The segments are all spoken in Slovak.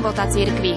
života cirkvi.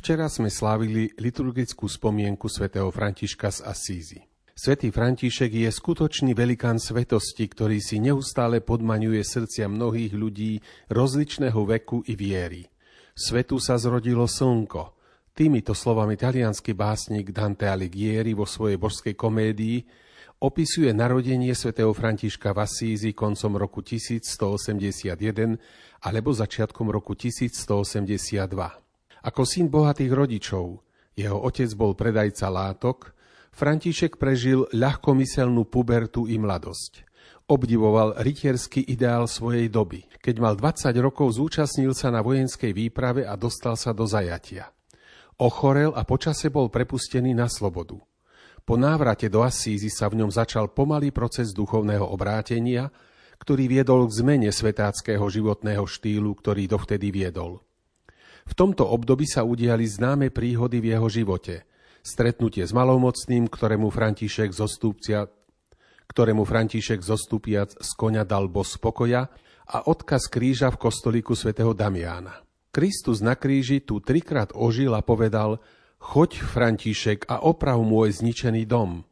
Včera sme slávili liturgickú spomienku svätého Františka z Asízy. Svetý František je skutočný velikán svetosti, ktorý si neustále podmaňuje srdcia mnohých ľudí rozličného veku i viery. Svetu sa zrodilo slnko. Týmito slovami talianský básnik Dante Alighieri vo svojej božskej komédii opisuje narodenie svätého Františka v Asízi koncom roku 1181 alebo začiatkom roku 1182. Ako syn bohatých rodičov, jeho otec bol predajca látok, František prežil ľahkomyselnú pubertu i mladosť. Obdivoval rytierský ideál svojej doby. Keď mal 20 rokov, zúčastnil sa na vojenskej výprave a dostal sa do zajatia. Ochorel a počase bol prepustený na slobodu. Po návrate do Asízy sa v ňom začal pomalý proces duchovného obrátenia, ktorý viedol k zmene svetáckého životného štýlu, ktorý dovtedy viedol. V tomto období sa udiali známe príhody v jeho živote. Stretnutie s malomocným, ktorému František zostúpcia, ktorému František zostúpiac z konia dal bos spokoja a odkaz kríža v kostolíku svätého Damiána. Kristus na kríži tu trikrát ožil a povedal Choď, František, a oprav môj zničený dom.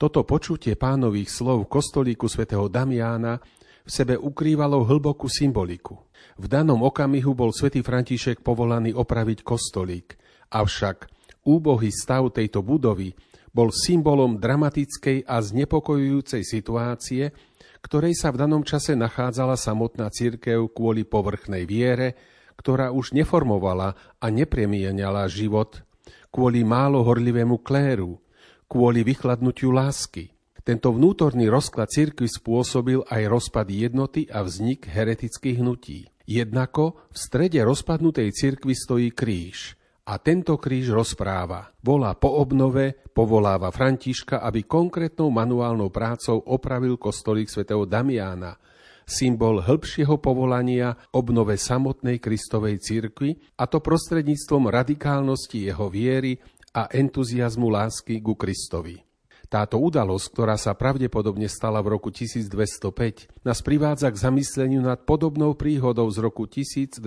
Toto počutie pánových slov v kostolíku svätého Damiána v sebe ukrývalo hlbokú symboliku. V danom okamihu bol svätý František povolaný opraviť kostolík, avšak úbohý stav tejto budovy bol symbolom dramatickej a znepokojujúcej situácie, ktorej sa v danom čase nachádzala samotná cirkev kvôli povrchnej viere, ktorá už neformovala a nepremieniala život, kvôli málo horlivému kléru, kvôli vychladnutiu lásky. Tento vnútorný rozklad cirkvi spôsobil aj rozpad jednoty a vznik heretických hnutí. Jednako v strede rozpadnutej cirkvi stojí kríž a tento kríž rozpráva. Volá po obnove, povoláva Františka, aby konkrétnou manuálnou prácou opravil kostolík svätého Damiána, symbol hĺbšieho povolania obnove samotnej Kristovej cirkvi, a to prostredníctvom radikálnosti jeho viery a entuziasmu lásky ku Kristovi. Táto udalosť, ktorá sa pravdepodobne stala v roku 1205, nás privádza k zamysleniu nad podobnou príhodou z roku 1207,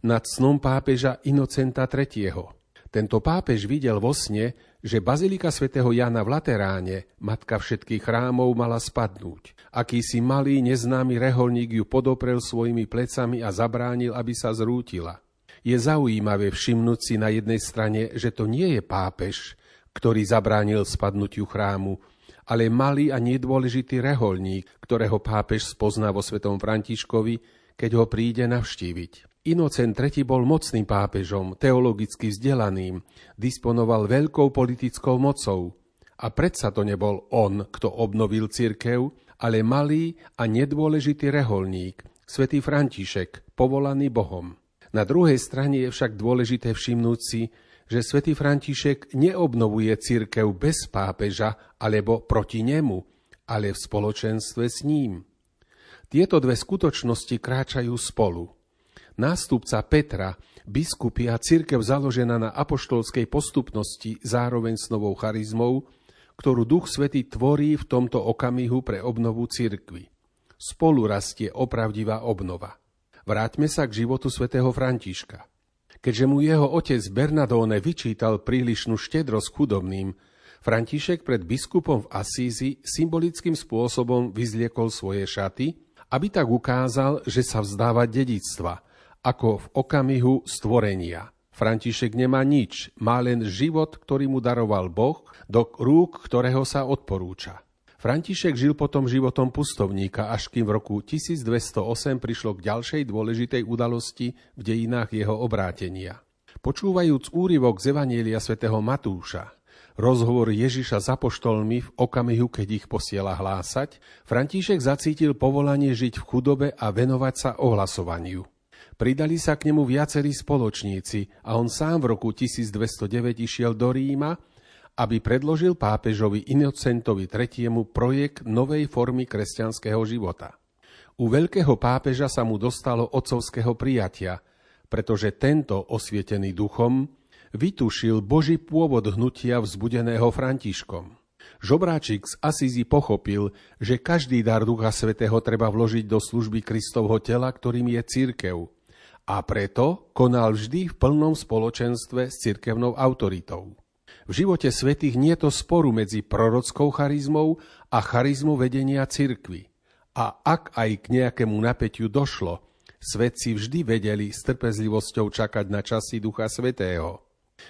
nad snom pápeža Inocenta III. Tento pápež videl vo sne, že bazilika svätého Jana v Lateráne, matka všetkých chrámov, mala spadnúť. Akýsi malý, neznámy reholník ju podoprel svojimi plecami a zabránil, aby sa zrútila. Je zaujímavé všimnúť si na jednej strane, že to nie je pápež, ktorý zabránil spadnutiu chrámu, ale malý a nedôležitý reholník, ktorého pápež spozná vo svetom Františkovi, keď ho príde navštíviť. Inocent III bol mocným pápežom, teologicky vzdelaným, disponoval veľkou politickou mocou. A predsa to nebol on, kto obnovil cirkev, ale malý a nedôležitý reholník, svätý František, povolaný Bohom. Na druhej strane je však dôležité všimnúť si, že svätý František neobnovuje církev bez pápeža alebo proti nemu, ale v spoločenstve s ním. Tieto dve skutočnosti kráčajú spolu. Nástupca Petra, biskupy a církev založená na apoštolskej postupnosti zároveň s novou charizmou, ktorú Duch Svetý tvorí v tomto okamihu pre obnovu církvy. Spolu rastie opravdivá obnova. Vráťme sa k životu svätého Františka. Keďže mu jeho otec Bernadone vyčítal prílišnú štedrosť chudobným, František pred biskupom v Asízi symbolickým spôsobom vyzliekol svoje šaty, aby tak ukázal, že sa vzdáva dedictva, ako v okamihu stvorenia. František nemá nič, má len život, ktorý mu daroval Boh, do rúk ktorého sa odporúča. František žil potom životom pustovníka, až kým v roku 1208 prišlo k ďalšej dôležitej udalosti v dejinách jeho obrátenia. Počúvajúc úryvok z Evanielia svätého Matúša, rozhovor Ježiša s apoštolmi v okamihu, keď ich posiela hlásať, František zacítil povolanie žiť v chudobe a venovať sa ohlasovaniu. Pridali sa k nemu viacerí spoločníci a on sám v roku 1209 išiel do Ríma, aby predložil pápežovi Inocentovi III. projekt novej formy kresťanského života. U veľkého pápeža sa mu dostalo otcovského prijatia, pretože tento osvietený duchom vytušil Boží pôvod hnutia vzbudeného Františkom. Žobráčik z Asízy pochopil, že každý dar Ducha Svetého treba vložiť do služby Kristovho tela, ktorým je církev. A preto konal vždy v plnom spoločenstve s cirkevnou autoritou. V živote svetých nie je to sporu medzi prorockou charizmou a charizmou vedenia cirkvy. A ak aj k nejakému napätiu došlo, svetci vždy vedeli s trpezlivosťou čakať na časy Ducha Svetého.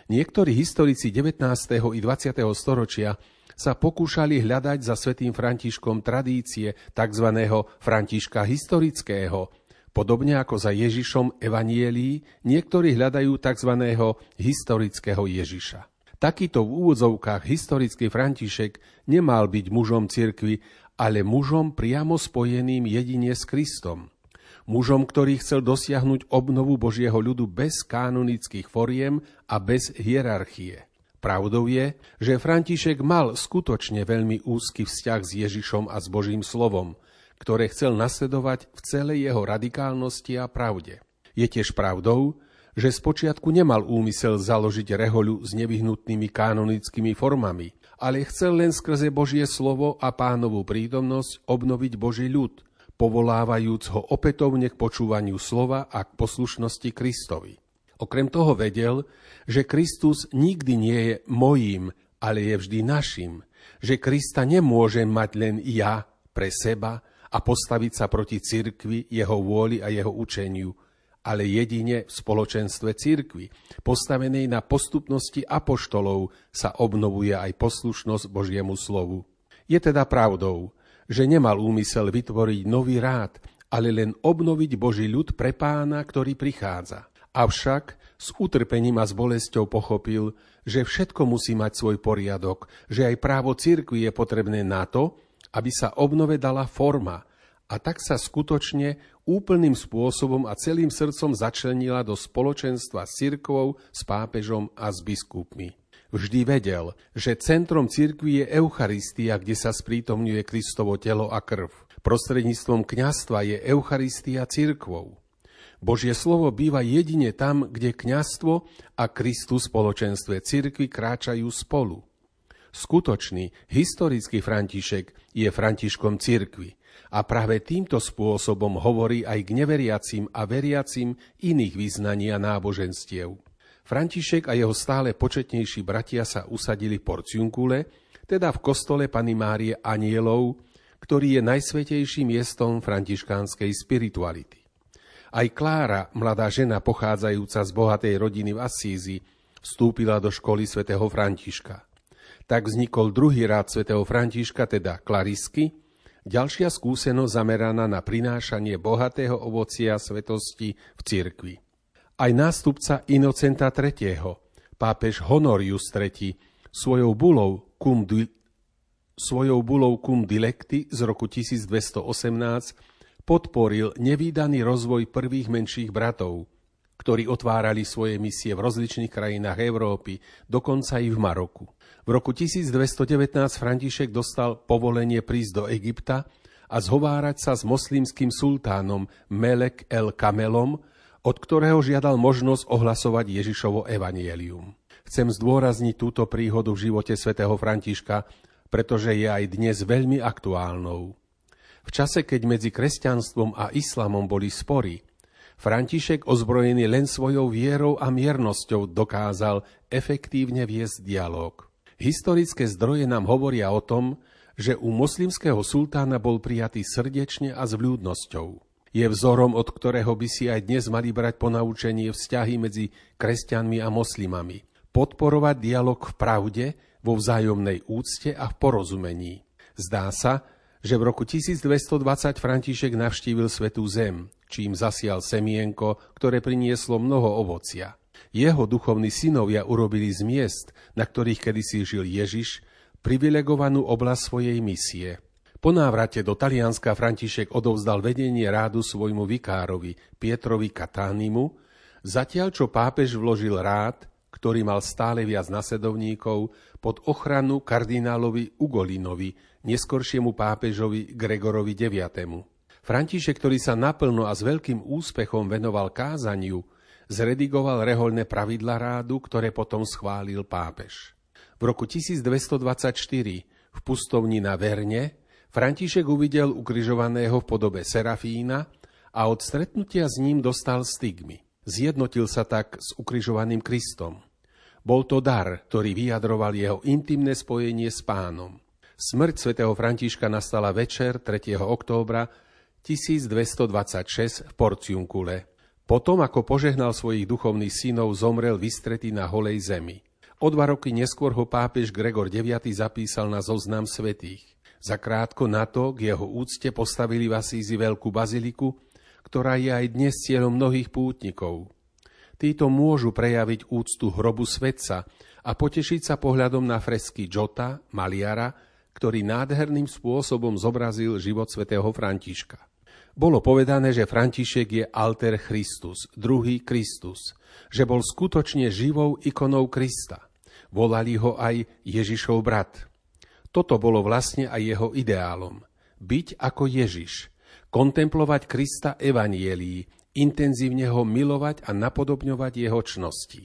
Niektorí historici 19. i 20. storočia sa pokúšali hľadať za svetým Františkom tradície tzv. Františka historického, Podobne ako za Ježišom evanielí, niektorí hľadajú tzv. historického Ježiša. Takýto v úvodzovkách historický František nemal byť mužom cirkvy, ale mužom priamo spojeným jedine s Kristom. Mužom, ktorý chcel dosiahnuť obnovu Božieho ľudu bez kanonických foriem a bez hierarchie. Pravdou je, že František mal skutočne veľmi úzky vzťah s Ježišom a s Božím slovom, ktoré chcel nasledovať v celej jeho radikálnosti a pravde. Je tiež pravdou, že spočiatku nemal úmysel založiť rehoľu s nevyhnutnými kanonickými formami, ale chcel len skrze Božie slovo a pánovú prítomnosť obnoviť Boží ľud, povolávajúc ho opätovne k počúvaniu slova a k poslušnosti Kristovi. Okrem toho vedel, že Kristus nikdy nie je mojím, ale je vždy našim, že Krista nemôže mať len ja pre seba a postaviť sa proti cirkvi, jeho vôli a jeho učeniu, ale jedine v spoločenstve cirkvi, postavenej na postupnosti apoštolov, sa obnovuje aj poslušnosť Božiemu slovu. Je teda pravdou, že nemal úmysel vytvoriť nový rád, ale len obnoviť Boží ľud pre pána, ktorý prichádza. Avšak s utrpením a s bolesťou pochopil, že všetko musí mať svoj poriadok, že aj právo cirkvi je potrebné na to, aby sa obnove dala forma, a tak sa skutočne úplným spôsobom a celým srdcom začlenila do spoločenstva s cirkvou, s pápežom a s biskupmi. Vždy vedel, že centrom cirkvi je Eucharistia, kde sa sprítomňuje Kristovo telo a krv. Prostredníctvom kňastva je Eucharistia cirkvou. Božie slovo býva jedine tam, kde kňastvo a Kristus spoločenstve cirkvi kráčajú spolu. Skutočný, historický František je Františkom cirkvi. A práve týmto spôsobom hovorí aj k neveriacim a veriacim iných vyznania náboženstiev. František a jeho stále početnejší bratia sa usadili v Porciunkule, teda v kostole Pany Márie Anielov, ktorý je najsvetejším miestom františkánskej spirituality. Aj Klára, mladá žena pochádzajúca z bohatej rodiny v Asízi, vstúpila do školy svätého Františka. Tak vznikol druhý rád svätého Františka, teda Klarisky, Ďalšia skúsenosť zameraná na prinášanie bohatého ovocia svetosti v cirkvi. Aj nástupca Inocenta III., pápež Honorius III, svojou bulou cum, di, svojou bulou cum dilecti z roku 1218 podporil nevýdaný rozvoj prvých menších bratov, ktorí otvárali svoje misie v rozličných krajinách Európy, dokonca i v Maroku. V roku 1219 František dostal povolenie prísť do Egypta a zhovárať sa s moslimským sultánom Melek el Kamelom, od ktorého žiadal možnosť ohlasovať Ježišovo evanielium. Chcem zdôrazniť túto príhodu v živote svätého Františka, pretože je aj dnes veľmi aktuálnou. V čase, keď medzi kresťanstvom a islamom boli spory, František ozbrojený len svojou vierou a miernosťou dokázal efektívne viesť dialog. Historické zdroje nám hovoria o tom, že u moslimského sultána bol prijatý srdečne a s vľúdnosťou. Je vzorom, od ktorého by si aj dnes mali brať ponaučenie vzťahy medzi kresťanmi a moslimami. Podporovať dialog v pravde, vo vzájomnej úcte a v porozumení. Zdá sa, že v roku 1220 František navštívil Svetú zem, čím zasial semienko, ktoré prinieslo mnoho ovocia. Jeho duchovní synovia urobili z miest, na ktorých kedysi žil Ježiš, privilegovanú oblasť svojej misie. Po návrate do Talianska František odovzdal vedenie rádu svojmu vikárovi Pietrovi Katánimu, zatiaľ čo pápež vložil rád, ktorý mal stále viac nasledovníkov, pod ochranu kardinálovi Ugolinovi, neskoršiemu pápežovi Gregorovi IX. František, ktorý sa naplno a s veľkým úspechom venoval kázaniu, Zredigoval rehoľné pravidla rádu, ktoré potom schválil pápež. V roku 1224 v pustovni na Verne František uvidel ukrižovaného v podobe Serafína a od stretnutia s ním dostal stigmy. Zjednotil sa tak s ukrižovaným Kristom. Bol to dar, ktorý vyjadroval jeho intimné spojenie s pánom. Smrť svätého Františka nastala večer 3. októbra 1226 v Porciunkule. Potom, ako požehnal svojich duchovných synov, zomrel vystretý na holej zemi. O dva roky neskôr ho pápež Gregor IX zapísal na zoznam svetých. Zakrátko na to k jeho úcte postavili v Asízi veľkú baziliku, ktorá je aj dnes cieľom mnohých pútnikov. Títo môžu prejaviť úctu hrobu svetca a potešiť sa pohľadom na fresky Jota, maliara, ktorý nádherným spôsobom zobrazil život svätého Františka. Bolo povedané, že František je alter Christus, druhý Kristus, že bol skutočne živou ikonou Krista. Volali ho aj Ježišov brat. Toto bolo vlastne aj jeho ideálom. Byť ako Ježiš, kontemplovať Krista evanielii, intenzívne ho milovať a napodobňovať jeho čnosti.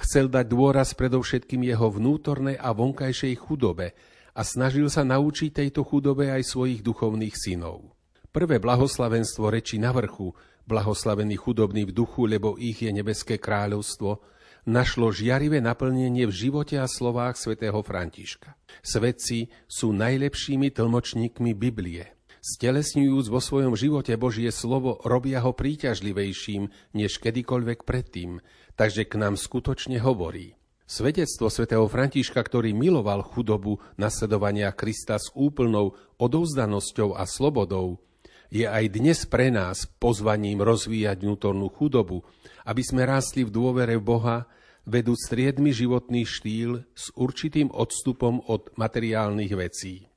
Chcel dať dôraz predovšetkým jeho vnútornej a vonkajšej chudobe a snažil sa naučiť tejto chudobe aj svojich duchovných synov. Prvé blahoslavenstvo reči na vrchu, blahoslavení chudobní v duchu, lebo ich je nebeské kráľovstvo, našlo žiarivé naplnenie v živote a slovách svätého Františka. Svetci sú najlepšími tlmočníkmi Biblie. Stelesňujúc vo svojom živote Božie slovo, robia ho príťažlivejším než kedykoľvek predtým, takže k nám skutočne hovorí. Svedectvo svätého Františka, ktorý miloval chudobu nasledovania Krista s úplnou odovzdanosťou a slobodou, je aj dnes pre nás pozvaním rozvíjať vnútornú chudobu, aby sme rástli v dôvere v Boha, vedú striedmy životný štýl s určitým odstupom od materiálnych vecí.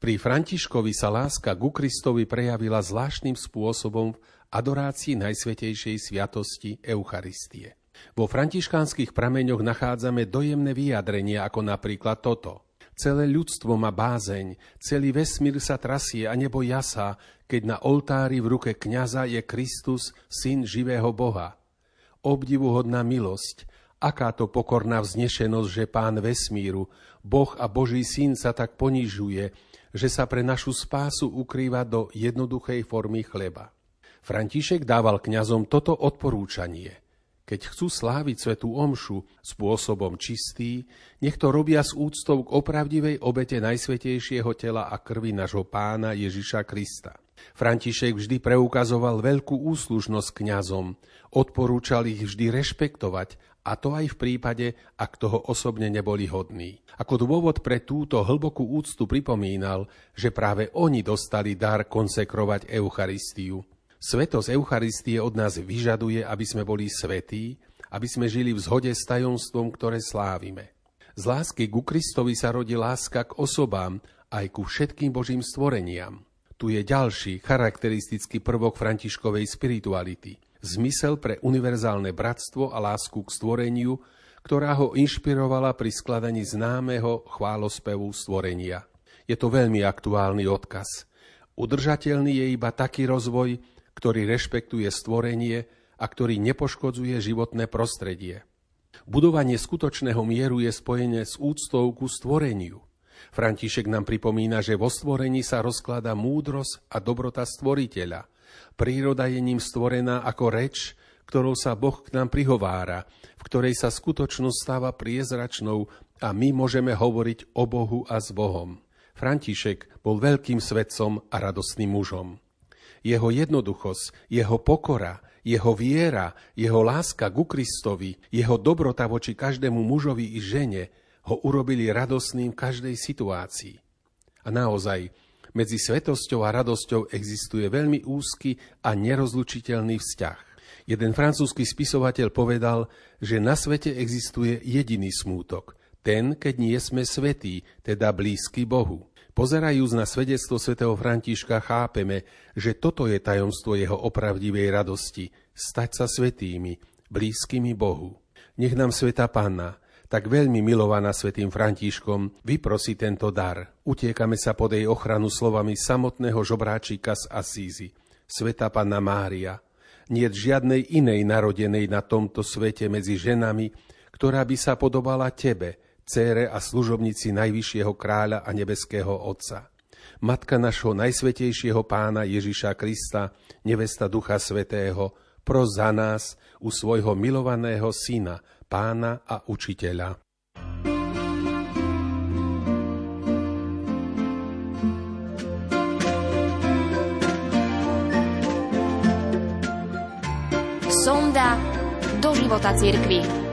Pri Františkovi sa láska ku Kristovi prejavila zvláštnym spôsobom v adorácii Najsvetejšej sviatosti Eucharistie. Vo františkánskych prameňoch nachádzame dojemné vyjadrenia ako napríklad toto. Celé ľudstvo má bázeň, celý vesmír sa trasie a nebo jasá, keď na oltári v ruke kňaza je Kristus, syn živého Boha. Obdivuhodná milosť, aká to pokorná vznešenosť, že pán vesmíru, Boh a Boží syn sa tak ponižuje, že sa pre našu spásu ukrýva do jednoduchej formy chleba. František dával kňazom toto odporúčanie – keď chcú sláviť svetú omšu spôsobom čistý, nech to robia s úctou k opravdivej obete Najsvetejšieho tela a krvi nášho pána Ježiša Krista. František vždy preukazoval veľkú úslužnosť kňazom, odporúčal ich vždy rešpektovať, a to aj v prípade, ak toho osobne neboli hodní. Ako dôvod pre túto hlbokú úctu pripomínal, že práve oni dostali dar konsekrovať Eucharistiu, Svetosť Eucharistie od nás vyžaduje, aby sme boli svetí, aby sme žili v zhode s tajomstvom, ktoré slávime. Z lásky ku Kristovi sa rodí láska k osobám, aj ku všetkým Božím stvoreniam. Tu je ďalší charakteristický prvok františkovej spirituality. Zmysel pre univerzálne bratstvo a lásku k stvoreniu, ktorá ho inšpirovala pri skladaní známeho chválospevu stvorenia. Je to veľmi aktuálny odkaz. Udržateľný je iba taký rozvoj, ktorý rešpektuje stvorenie a ktorý nepoškodzuje životné prostredie. Budovanie skutočného mieru je spojené s úctou ku stvoreniu. František nám pripomína, že vo stvorení sa rozklada múdrosť a dobrota stvoriteľa. Príroda je ním stvorená ako reč, ktorou sa Boh k nám prihovára, v ktorej sa skutočnosť stáva priezračnou a my môžeme hovoriť o Bohu a s Bohom. František bol veľkým svetcom a radostným mužom. Jeho jednoduchosť, jeho pokora, jeho viera, jeho láska ku Kristovi, jeho dobrota voči každému mužovi i žene ho urobili radosným v každej situácii. A naozaj, medzi svetosťou a radosťou existuje veľmi úzky a nerozlučiteľný vzťah. Jeden francúzsky spisovateľ povedal, že na svete existuje jediný smútok, ten, keď nie sme svetí, teda blízky Bohu. Pozerajúc na svedectvo svätého Františka chápeme, že toto je tajomstvo jeho opravdivej radosti, stať sa svetými, blízkymi Bohu. Nech nám sveta Panna, tak veľmi milovaná svetým Františkom, vyprosí tento dar. Utiekame sa pod jej ochranu slovami samotného žobráčika z Asízy. Sveta Panna Mária, Nie žiadnej inej narodenej na tomto svete medzi ženami, ktorá by sa podobala Tebe, cére a služobnici Najvyššieho kráľa a nebeského Otca. Matka našho Najsvetejšieho pána Ježiša Krista, nevesta Ducha Svetého, pros za nás u svojho milovaného syna, pána a učiteľa. Sonda do života cirkvi.